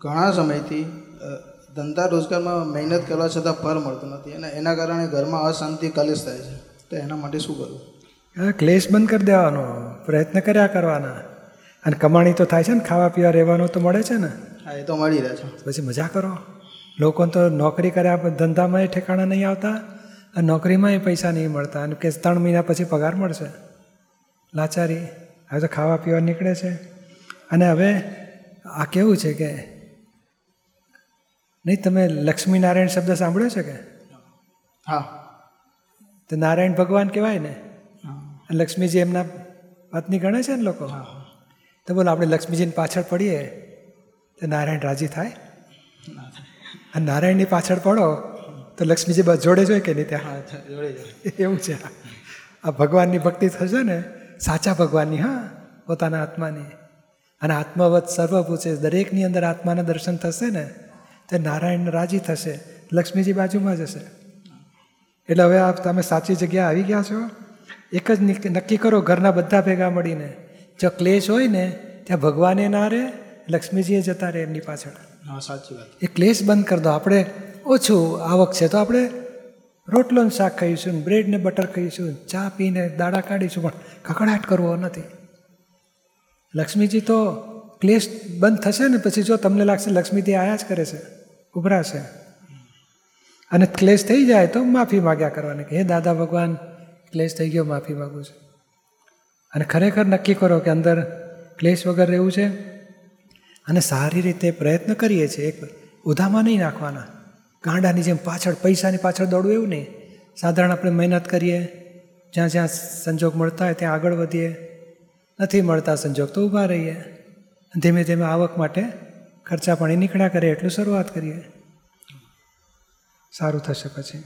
ઘણા સમયથી ધંધા રોજગારમાં મહેનત કરવા છતાં ફળ મળતું નથી અને એના કારણે ઘરમાં અશાંતિ કલેશ થાય છે. તો એના માટે શું કરવું? હા ક્લેશ બંધ કરી દેવાનો પ્રયત્ન કર્યા કરવાના. અને કમાણી તો થાય છે ને ખાવા પીવા રહેવાનું તો મળે છે ને. હા એ તો મળી રહે છે. પછી મજા કરો. લોકોને તો નોકરી કર્યા ધંધામાં એ ઠેકાણા નહીં આવતા અને નોકરીમાં પૈસા નહીં મળતા અને કે ત્રણ મહિના પછી પગાર મળશે. લાચારી. હવે તો ખાવા પીવા નીકળે છે. અને હવે આ કેવું છે કે નહીં તમે લક્ષ્મીનારાયણ શબ્દ સાંભળ્યો છે કે? હા. તો નારાયણ ભગવાન કહેવાય ને? લક્ષ્મીજી એમના પત્ની ગણે છે ને લોકો? હા તો બોલો આપણે લક્ષ્મીજીની પાછળ પડીએ તો નારાયણ રાજી થાય? અને નારાયણની પાછળ પડો તો લક્ષ્મીજી બસ જોડે જોઈએ કે નહીં ત્યાં? હા જોડે જોડે એવું છે. આ ભગવાનની ભક્તિ થશે ને સાચા ભગવાનની હા પોતાના આત્માની. અને આત્મવત સર્વભૂત છે દરેકની અંદર આત્માના દર્શન થશે ને તો નારાયણ રાજી થશે લક્ષ્મીજી બાજુમાં જશે. એટલે હવે આપ તમે સાચી જગ્યા આવી ગયા છો. એક જ નક્કી કરો ઘરના બધા ભેગા મળીને. જો ક્લેશ હોય ને ત્યાં ભગવાને ના રહે લક્ષ્મીજીએ જતા રહે એમની પાછળ. હા સાચી વાત. એ ક્લેશ બંધ કરી દો. આપણે ઓછું આવક છે તો આપણે રોટલો ને શાક ખાઈશું ને બ્રેડ ને બટર ખાઈશું ચા પીને દાડા કાઢીશું, પણ કકડાટ કરવો નથી. લક્ષ્મીજી તો ક્લેશ બંધ થશે ને પછી જો તમને લાગશે લક્ષ્મીજી આયા જ કરે છે ઉભરાશે અને ક્લેશ થઈ જાય તો માફી માગ્યા કરવાની કે, હે દાદા ભગવાન, ક્લેશ થઈ ગયો, માફી માગું છું. અને ખરેખર નક્કી કરો કે અંદર ક્લેશ વગર રહેવું છે. અને સારી રીતે પ્રયત્ન કરીએ છીએ, એક ઉધામાં નહીં નાખવાના. ગાંડાની જેમ પાછળ, પૈસાની પાછળ દોડવું એવું નહીં. સાધારણ આપણે મહેનત કરીએ, જ્યાં જ્યાં સંજોગ મળતા હોય ત્યાં આગળ વધીએ. નથી મળતા સંજોગ તો ઊભા રહીએ. ધીમે ધીમે આવક માટે ખર્ચા પાણી નીકળ્યા કરે એટલું શરૂઆત કરીએ. સારું થશે પછી.